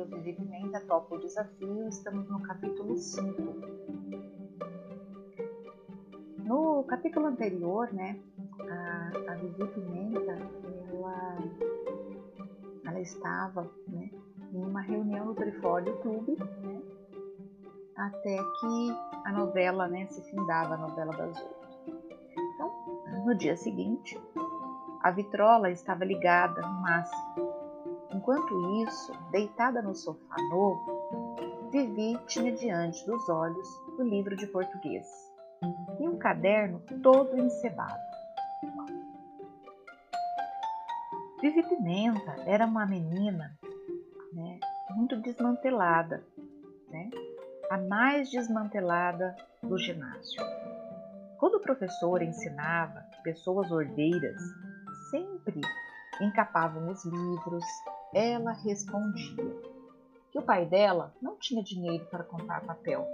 livro Vivi Pimenta Topa o Desafio, estamos no capítulo 5. No capítulo anterior, né, a, a Vivi Pimenta, ela, ela estava né, em uma reunião no Trifólio Clube, né, até que a novela né, se findava, a novela das oito. Então, no dia seguinte, a vitrola estava ligada no máximo. Enquanto isso, deitada no sofá novo, Vivi tinha diante dos olhos o livro de português e um caderno todo encebado. Vivi Pimenta era uma menina né, muito desmantelada, né, a mais desmantelada do ginásio. Quando o professor ensinava pessoas ordeiras sempre encapavam os livros, ela respondia que o pai dela não tinha dinheiro para comprar papel.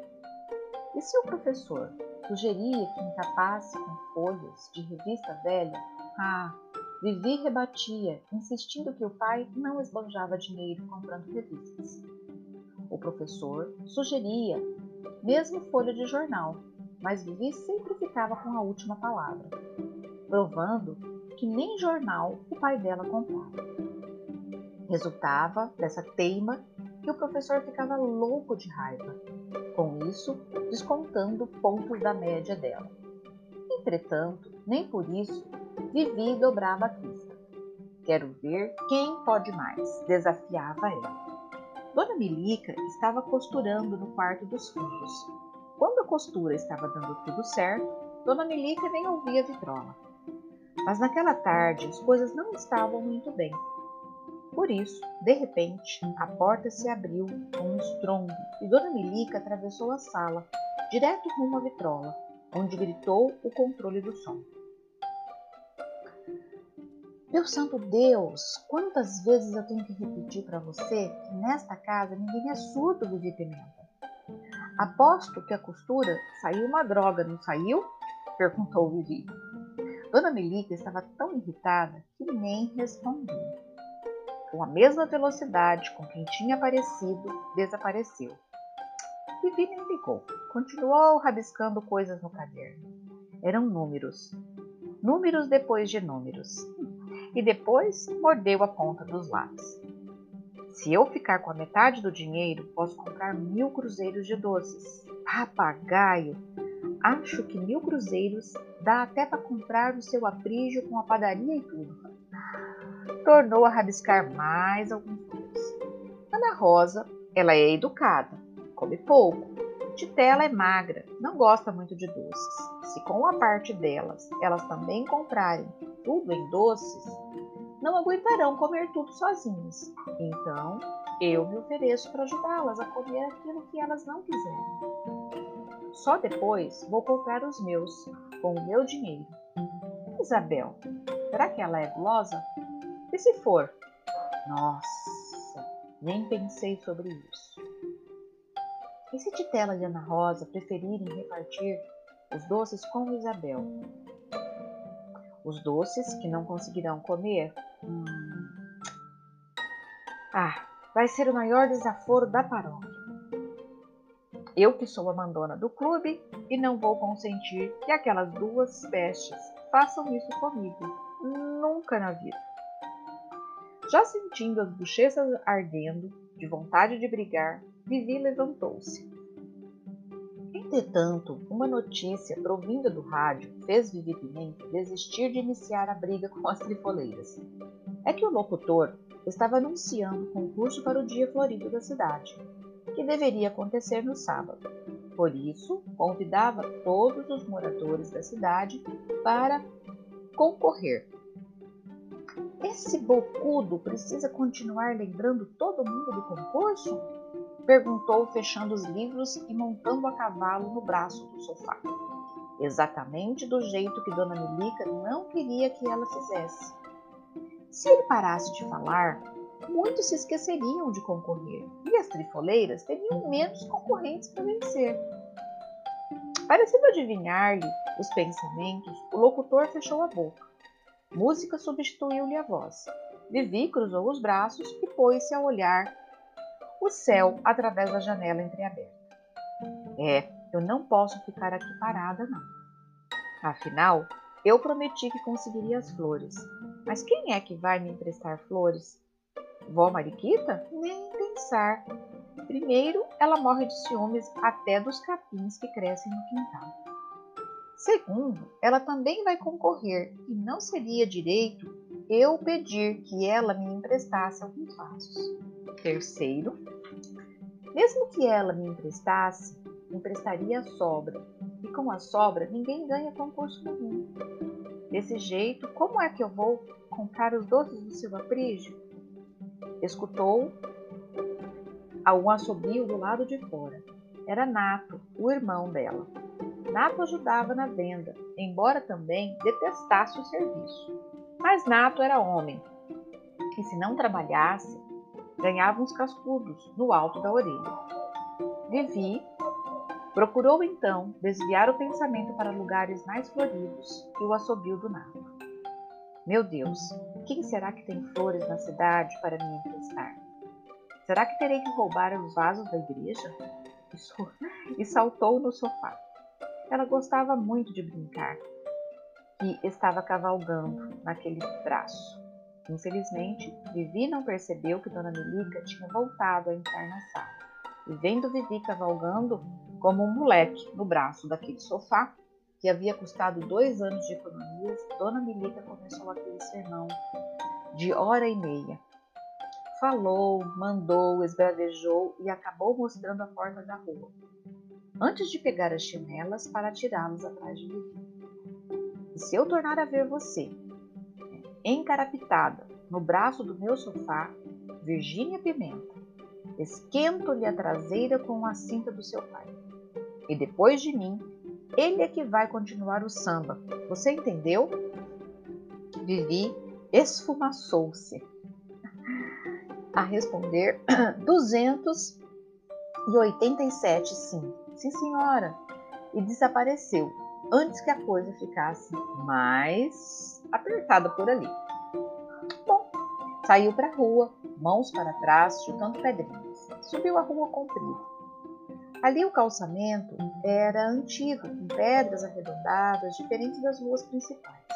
E se o professor sugeria que encapasse com folhas de revista velha, ah, Vivi rebatia, insistindo que o pai não esbanjava dinheiro comprando revistas. O professor sugeria mesmo folha de jornal, mas Vivi sempre ficava com a última palavra, provando que nem jornal o pai dela comprava. Resultava dessa teima que o professor ficava louco de raiva, com isso descontando pontos da média dela. Entretanto, nem por isso Vivi dobrava a pista. Quero ver quem pode mais, desafiava ela. Dona Milica estava costurando no quarto dos fundos. Quando a costura estava dando tudo certo, Dona Milica nem ouvia a vitrola. Mas naquela tarde as coisas não estavam muito bem. Por isso, de repente, a porta se abriu com um estrondo e Dona Milica atravessou a sala, direto rumo à vitrola, onde gritou o controle do som. Meu santo Deus, quantas vezes eu tenho que repetir para você que nesta casa ninguém é surdo, Vivi Pimenta? Aposto que a costura saiu uma droga, não saiu? perguntou Vivi. Dona Melica estava tão irritada que nem respondeu. Com a mesma velocidade com quem tinha aparecido, desapareceu. Vivi nem ligou. Continuou rabiscando coisas no caderno. Eram números. Números depois de números. E depois mordeu a ponta dos lápis. Se eu ficar com a metade do dinheiro, posso comprar mil cruzeiros de doces. Papagaio! Acho que mil cruzeiros dá até para comprar o seu aprígio com a padaria e tudo. Tornou a rabiscar mais alguns doces. Ana Rosa, ela é educada, come pouco. Titela é magra, não gosta muito de doces. Se com a parte delas elas também comprarem tudo em doces, não aguentarão comer tudo sozinhas. Então, eu me ofereço para ajudá-las a comer aquilo que elas não quiserem. Só depois vou comprar os meus, com o meu dinheiro. Isabel, será que ela é gulosa? E se for? Nossa, nem pensei sobre isso. E se Titela e Ana Rosa preferirem repartir os doces com Isabel? Os doces que não conseguirão comer? Hum. Ah, vai ser o maior desaforo da paróquia. Eu que sou a mandona do clube e não vou consentir que aquelas duas pestes façam isso comigo. Nunca na vida. Já sentindo as bochechas ardendo, de vontade de brigar, Vivi levantou-se. Entretanto, uma notícia provinda do rádio fez Vivi Pimenta desistir de iniciar a briga com as trifoleiras. É que o locutor estava anunciando o concurso para o dia florido da cidade que deveria acontecer no sábado. Por isso, convidava todos os moradores da cidade para concorrer. Esse bocudo precisa continuar lembrando todo mundo do concurso? Perguntou, fechando os livros e montando a cavalo no braço do sofá. Exatamente do jeito que Dona Milica não queria que ela fizesse. Se ele parasse de falar, muitos se esqueceriam de concorrer e as trifoleiras teriam menos concorrentes para vencer. Parecendo adivinhar-lhe os pensamentos, o locutor fechou a boca. Música substituiu-lhe a voz. Vivi cruzou os braços e pôs-se a olhar o céu através da janela entreaberta. É, eu não posso ficar aqui parada, não. Afinal, eu prometi que conseguiria as flores. Mas quem é que vai me emprestar flores? Vó Mariquita? Nem pensar. Primeiro, ela morre de ciúmes até dos capins que crescem no quintal. Segundo, ela também vai concorrer e não seria direito eu pedir que ela me emprestasse alguns vasos. Terceiro, mesmo que ela me emprestasse, emprestaria a sobra, e com a sobra ninguém ganha concurso nenhum. Desse jeito, como é que eu vou comprar os doces do seu aprígio? Escutou algum assobio do lado de fora. Era Nato, o irmão dela. Nato ajudava na venda, embora também detestasse o serviço. Mas Nato era homem, e se não trabalhasse, ganhava uns cascudos no alto da orelha. Vivi procurou então desviar o pensamento para lugares mais floridos e o assobio do Nato. Meu Deus, quem será que tem flores na cidade para me emprestar? Será que terei que roubar os vasos da igreja? E saltou no sofá. Ela gostava muito de brincar e estava cavalgando naquele braço. Infelizmente, Vivi não percebeu que Dona Melica tinha voltado a entrar na sala. E vendo Vivi cavalgando como um moleque no braço daquele sofá, que havia custado dois anos de economias, Dona Melica começou aquele sermão de hora e meia. Falou, mandou, esbravejou e acabou mostrando a porta da rua, antes de pegar as chinelas para tirá-las atrás de Vivi. E se eu tornar a ver você encarapitada no braço do meu sofá, Virgínia Pimenta, esquento-lhe a traseira com a cinta do seu pai. E depois de mim, ele é que vai continuar o samba. Você entendeu? Vivi esfumaçou-se. A responder 287 sim. Sim, senhora. E desapareceu antes que a coisa ficasse mais apertada por ali. Bom, saiu para a rua, mãos para trás, chutando pedrinhas. Subiu a rua comprida. Ali o calçamento era antigo, com pedras arredondadas, diferente das ruas principais.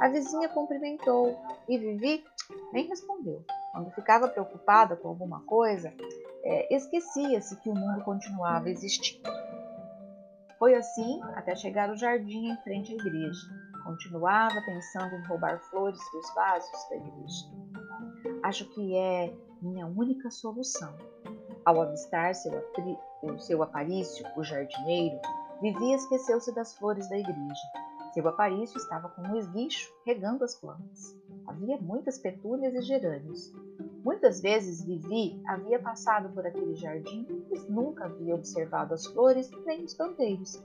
A vizinha cumprimentou e Vivi nem respondeu. Quando ficava preocupada com alguma coisa, é, esquecia-se que o mundo continuava existindo. Foi assim até chegar ao jardim em frente à igreja. Continuava pensando em roubar flores dos vasos da igreja. Acho que é minha única solução. Ao avistar seu, seu aparício, o jardineiro, Vivia esqueceu-se das flores da igreja. Seu aparício estava com um esguicho regando as plantas. Havia muitas petúnias e gerânios. Muitas vezes Vivi havia passado por aquele jardim, mas nunca havia observado as flores nem os canteiros.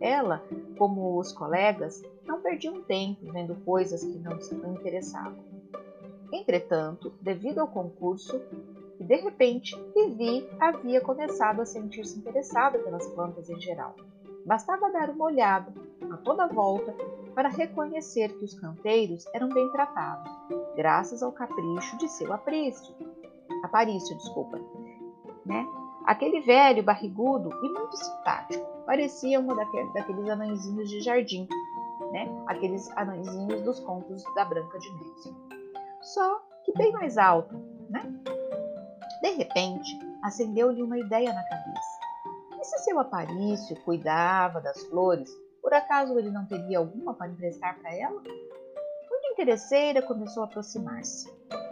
Ela, como os colegas, não perdiam tempo vendo coisas que não se interessavam. Entretanto, devido ao concurso, de repente Vivi havia começado a sentir-se interessada pelas plantas em geral. Bastava dar uma olhada a toda volta para reconhecer que os canteiros eram bem tratados, graças ao capricho de seu aprício. Aparício, desculpa. Né? Aquele velho, barrigudo e muito simpático, parecia um daqueles, daqueles anãozinhos de jardim, né? aqueles anãozinhos dos contos da Branca de Neve. Só que bem mais alto, né? De repente, acendeu-lhe uma ideia na cabeça. E se seu Aparício cuidava das flores, por acaso ele não teria alguma para emprestar para ela? Muito interesseira, começou a aproximar-se.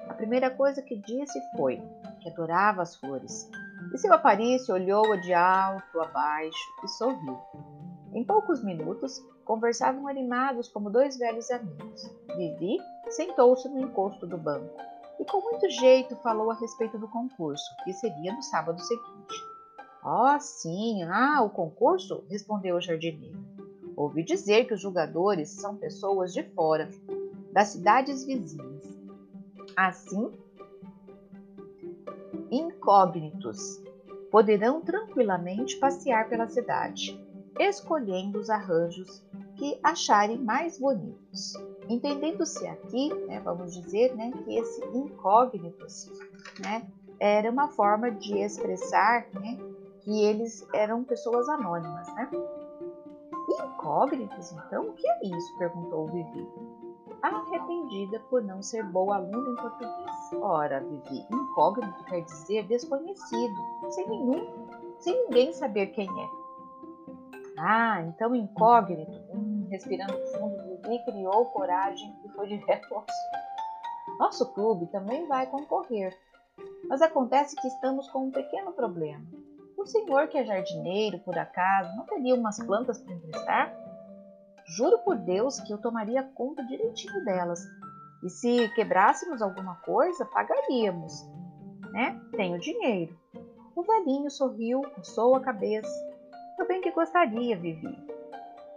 A primeira coisa que disse foi que adorava as flores. E seu Aparício olhou-a de alto a baixo e sorriu. Em poucos minutos, conversavam animados como dois velhos amigos. Vivi sentou-se no encosto do banco e com muito jeito falou a respeito do concurso, que seria no sábado seguinte. Oh, sim, ah, o concurso? respondeu o jardineiro. Ouvi dizer que os jogadores são pessoas de fora, das cidades vizinhas. Assim, incógnitos, poderão tranquilamente passear pela cidade, escolhendo os arranjos que acharem mais bonitos. Entendendo-se aqui, né, vamos dizer, né, que esse incógnitos, né, era uma forma de expressar né, que eles eram pessoas anônimas. Incógnitos, então? O que é isso? perguntou Vivi. Arrependida por não ser boa aluna em português. Ora, Vivi, incógnito quer dizer desconhecido, sem nenhum, sem ninguém saber quem é. Ah, então incógnito. Hum, respirando fundo, Vivi criou coragem e foi direto ao. Nosso clube também vai concorrer, mas acontece que estamos com um pequeno problema. O senhor que é jardineiro, por acaso, não teria umas plantas para emprestar? Juro por Deus que eu tomaria conta direitinho delas. E se quebrássemos alguma coisa, pagaríamos. Né? Tenho dinheiro. O velhinho sorriu, coçou a cabeça. Eu bem que gostaria, Vivi.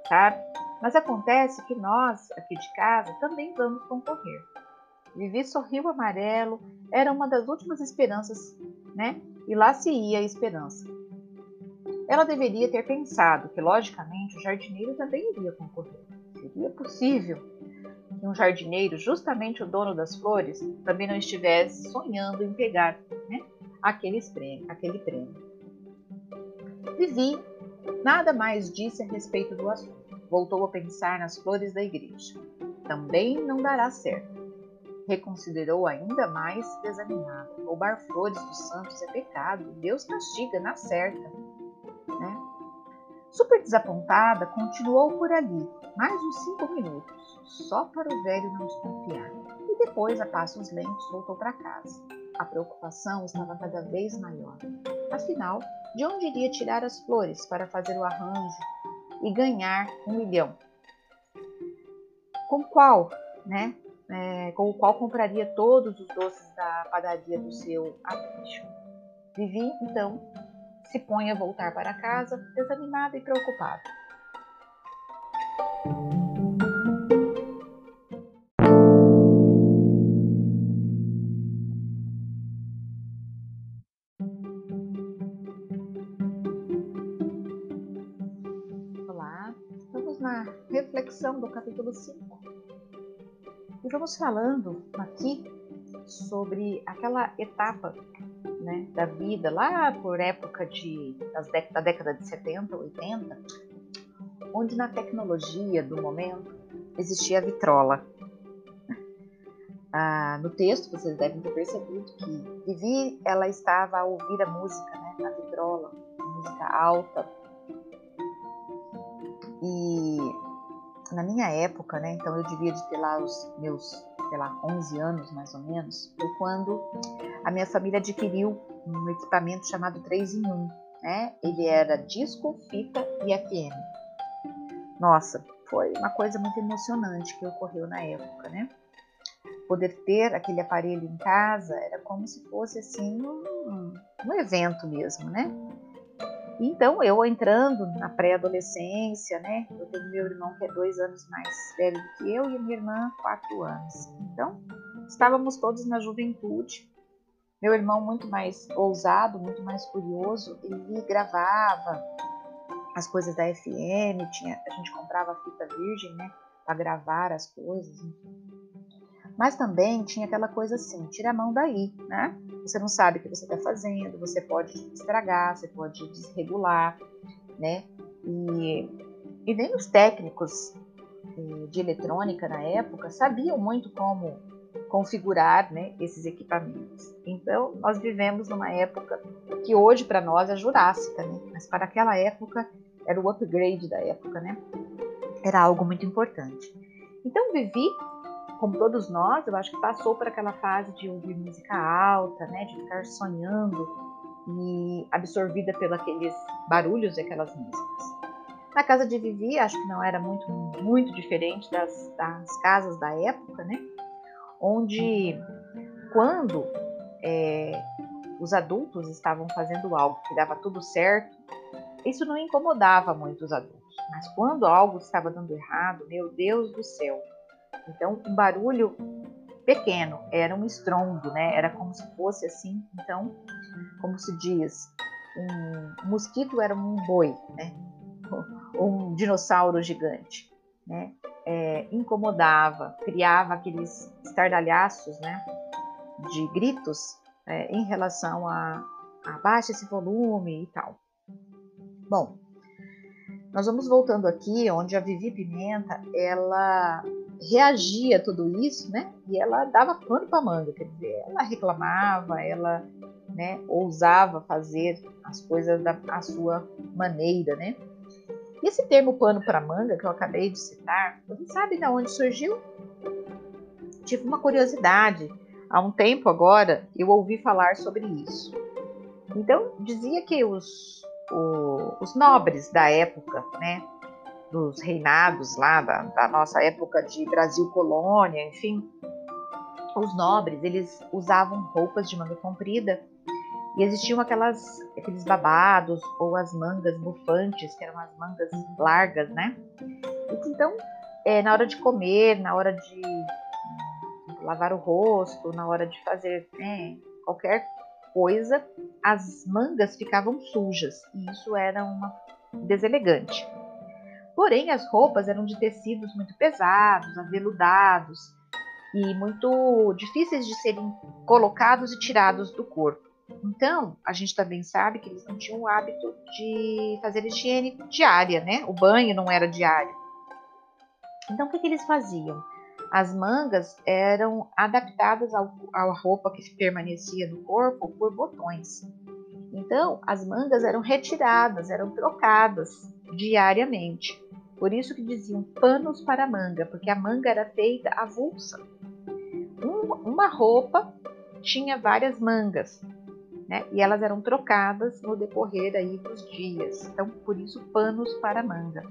Sabe? Mas acontece que nós, aqui de casa, também vamos concorrer. Vivi sorriu amarelo, era uma das últimas esperanças, né? E lá se ia a esperança. Ela deveria ter pensado que, logicamente, o jardineiro também iria concorrer. Seria possível que um jardineiro, justamente o dono das flores, também não estivesse sonhando em pegar né, aquele, prêmio, aquele prêmio. Vivi nada mais disse a respeito do assunto. Voltou a pensar nas flores da igreja. Também não dará certo reconsiderou ainda mais desanimada. Roubar flores dos santos é pecado, Deus castiga na certa. Super desapontada, continuou por ali, mais uns cinco minutos, só para o velho não desconfiar, e depois, a passos lentos, voltou para casa. A preocupação estava cada vez maior. Afinal, de onde iria tirar as flores para fazer o arranjo e ganhar um milhão? Com qual, né? é, com o qual compraria todos os doces da padaria do seu amigo. Vivi, então, se põe a voltar para casa, desanimada e preocupada. Olá, estamos na reflexão do capítulo 5 e vamos falando aqui sobre aquela etapa né, da vida lá por época de, da década de 70, 80, onde na tecnologia do momento existia a vitrola. Ah, no texto vocês devem ter percebido que Vivi ela estava a ouvir a música, né, na vitrola, música alta. E na minha época, né, então eu devia de ter lá os meus, sei lá, 11 anos mais ou menos, foi quando a minha família adquiriu um equipamento chamado 3 em 1, né? Ele era disco, fita e FM. Nossa, foi uma coisa muito emocionante que ocorreu na época, né? Poder ter aquele aparelho em casa era como se fosse assim um, um evento mesmo, né? Então, eu entrando na pré-adolescência, né? Eu tenho meu irmão que é dois anos mais velho do que eu e minha irmã quatro anos. Então, estávamos todos na juventude. Meu irmão muito mais ousado, muito mais curioso, ele gravava as coisas da FM, tinha, a gente comprava fita virgem, né? Para gravar as coisas, enfim. Mas também tinha aquela coisa assim, tira a mão daí, né? Você não sabe o que você está fazendo, você pode estragar, você pode desregular, né? E, e nem os técnicos eh, de eletrônica na época sabiam muito como configurar né, esses equipamentos. Então, nós vivemos numa época que hoje para nós é jurássica, né? mas para aquela época era o upgrade da época, né? Era algo muito importante. Então, vivi como todos nós, eu acho que passou por aquela fase de ouvir música alta, né, de ficar sonhando e absorvida pelos aqueles barulhos e aquelas músicas. Na casa de Vivi, acho que não era muito, muito diferente das, das casas da época, né, onde quando é, os adultos estavam fazendo algo que dava tudo certo, isso não incomodava muito os adultos. Mas quando algo estava dando errado, meu Deus do céu, então, um barulho pequeno, era um estrondo, né? Era como se fosse assim, então, como se diz, um mosquito era um boi, né? Um dinossauro gigante, né? É, incomodava, criava aqueles estardalhaços, né? De gritos é, em relação a, a baixa esse volume e tal. Bom, nós vamos voltando aqui, onde a Vivi Pimenta, ela reagia a tudo isso, né? E ela dava pano para manga, quer dizer, ela reclamava, ela né, ousava fazer as coisas da a sua maneira, né? E esse termo pano para manga que eu acabei de citar, você sabe de onde surgiu? Tive uma curiosidade. Há um tempo agora eu ouvi falar sobre isso. Então dizia que os, o, os nobres da época, né, dos reinados lá da, da nossa época de Brasil colônia, enfim, os nobres eles usavam roupas de manga comprida e existiam aquelas, aqueles babados ou as mangas bufantes, que eram as mangas largas, né? Então, é, na hora de comer, na hora de lavar o rosto, na hora de fazer né, qualquer coisa, as mangas ficavam sujas e isso era uma deselegante. Porém, as roupas eram de tecidos muito pesados, aveludados e muito difíceis de serem colocados e tirados do corpo. Então, a gente também sabe que eles não tinham o hábito de fazer higiene diária, né? O banho não era diário. Então, o que, que eles faziam? As mangas eram adaptadas à roupa que permanecia no corpo por botões. Então, as mangas eram retiradas, eram trocadas diariamente. Por isso que diziam panos para manga, porque a manga era feita avulsa. Um, uma roupa tinha várias mangas, né? E elas eram trocadas no decorrer aí dos dias. Então, por isso, panos para manga.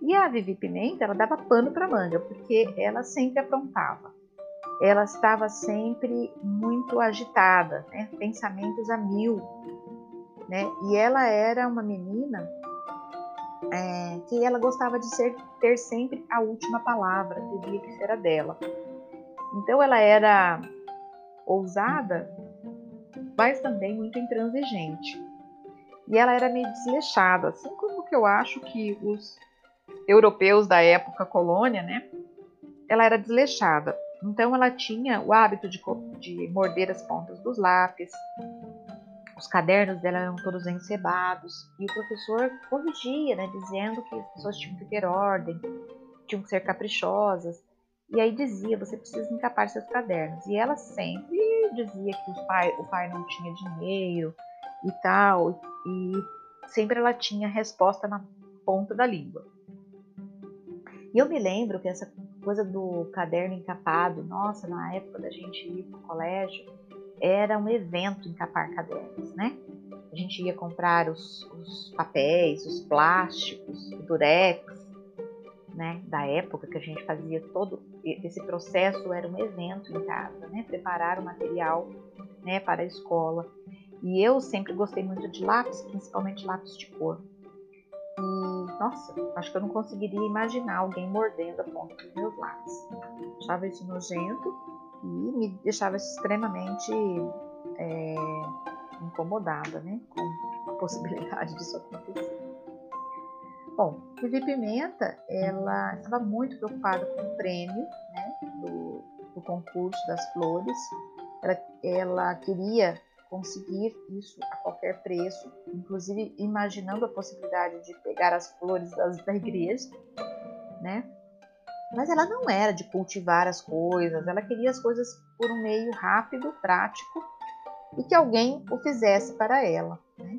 E a Vivi Pimenta, ela dava pano para manga, porque ela sempre aprontava. Ela estava sempre muito agitada, né? pensamentos a mil. Né? E ela era uma menina é, que ela gostava de ser, ter sempre a última palavra, teria que ser a dela. Então ela era ousada mas também muito intransigente. E ela era meio desleixada, assim como que eu acho que os europeus da época colônia, né? Ela era desleixada. Então ela tinha o hábito de, de morder as pontas dos lápis. Os cadernos dela eram todos encebados e o professor corrigia, né, dizendo que as pessoas tinham que ter ordem, tinham que ser caprichosas. E aí dizia, você precisa encapar seus cadernos. E ela sempre dizia que pai, o pai não tinha dinheiro e tal. E sempre ela tinha resposta na ponta da língua. E eu me lembro que essa coisa do caderno encapado, nossa, na época da gente ir para o colégio, era um evento encapar cadernos, né? A gente ia comprar os, os papéis, os plásticos, o durex, né, da época que a gente fazia todo esse processo era um evento em casa, né, preparar o material, né, para a escola. E eu sempre gostei muito de lápis, principalmente lápis de cor. E nossa, acho que eu não conseguiria imaginar alguém mordendo a ponta dos meus lápis. Achava isso nojento e me deixava extremamente é, incomodada, né, com a possibilidade disso acontecer. Bom, Vivi Pimenta, ela estava muito preocupada com o prêmio né, do, do concurso das flores. Ela, ela queria conseguir isso a qualquer preço, inclusive imaginando a possibilidade de pegar as flores das, da igreja, né? Mas ela não era de cultivar as coisas, ela queria as coisas por um meio rápido, prático e que alguém o fizesse para ela. Né?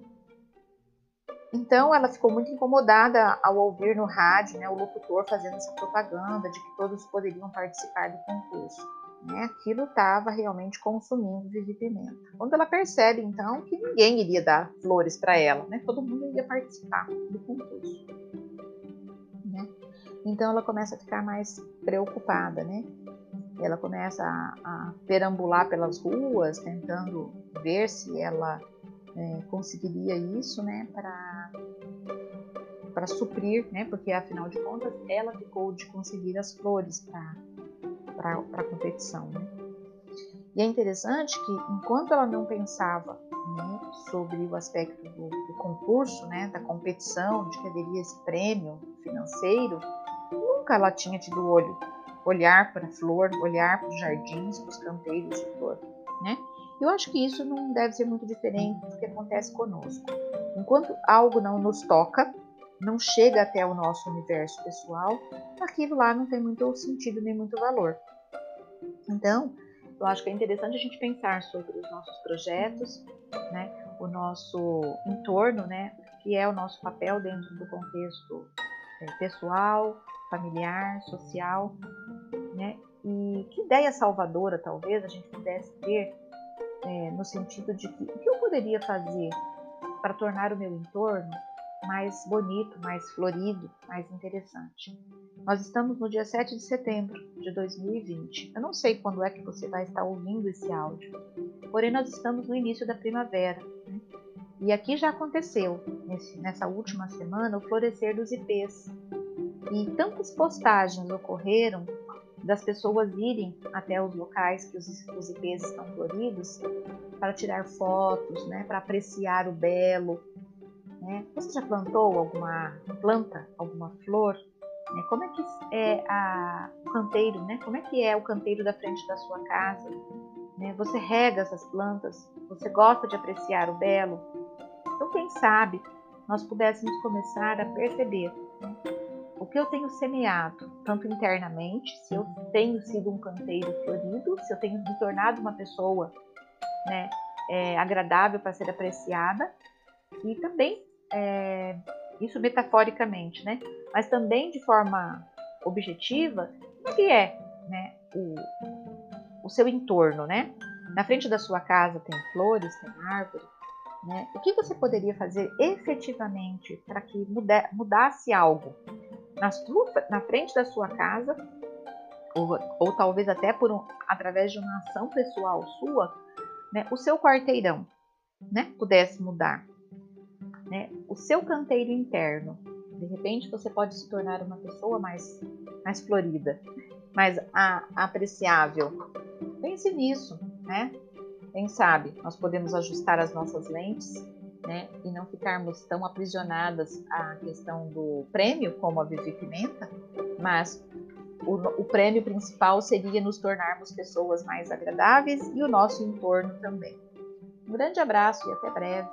Então ela ficou muito incomodada ao ouvir no rádio né, o locutor fazendo essa propaganda de que todos poderiam participar do concurso. Né? Aquilo estava realmente consumindo Vivi Pimenta. Quando ela percebe então que ninguém iria dar flores para ela, né? todo mundo ia participar do concurso. Então ela começa a ficar mais preocupada, né? Ela começa a, a perambular pelas ruas, tentando ver se ela é, conseguiria isso, né, para para suprir, né, porque afinal de contas ela ficou de conseguir as flores para a competição, né. E é interessante que enquanto ela não pensava né, sobre o aspecto do, do, concurso, né, da competição, de que haveria esse prêmio financeiro, nunca ela tinha tido olho olhar para a flor, olhar para os jardins, para os canteiros de flor, né? Eu acho que isso não deve ser muito diferente do que acontece conosco. Enquanto algo não nos toca, não chega até o nosso universo pessoal, aquilo lá não tem muito sentido nem muito valor. Então, eu acho que é interessante a gente pensar sobre os nossos projetos, né, o nosso entorno, né, que é o nosso papel dentro do contexto é, pessoal, familiar, social, né, e que ideia salvadora talvez a gente pudesse ter é, no sentido de que o que eu poderia fazer para tornar o meu entorno mais bonito, mais florido, mais interessante. Nós estamos no dia 7 de setembro de 2020. Eu não sei quando é que você vai estar ouvindo esse áudio, porém nós estamos no início da primavera. Né? E aqui já aconteceu, nesse, nessa última semana, o florescer dos ipês. E tantas postagens ocorreram das pessoas irem até os locais que os, os ipês estão floridos para tirar fotos, né, para apreciar o belo. Né? Você já plantou alguma planta, alguma flor? Né? Como é que é a, o canteiro? Né? Como é que é o canteiro da frente da sua casa? Né? Você rega essas plantas? Você gosta de apreciar o belo? Então, quem sabe nós pudéssemos começar a perceber né? O que eu tenho semeado, tanto internamente, se eu tenho sido um canteiro florido, se eu tenho me tornado uma pessoa né, é, agradável para ser apreciada, e também é, isso metaforicamente, né, mas também de forma objetiva, é que é né, o, o seu entorno, né? Na frente da sua casa tem flores, tem árvore, né? O que você poderia fazer efetivamente para que mudasse algo na, sua, na frente da sua casa, ou, ou talvez até por um, através de uma ação pessoal sua, né, o seu quarteirão né, pudesse mudar. Né, o seu canteiro interno. De repente você pode se tornar uma pessoa mais, mais florida, mais a, apreciável. Pense nisso, né? Quem sabe nós podemos ajustar as nossas lentes né, e não ficarmos tão aprisionadas à questão do prêmio, como a Vivi Pimenta, mas o, o prêmio principal seria nos tornarmos pessoas mais agradáveis e o nosso entorno também. Um grande abraço e até breve.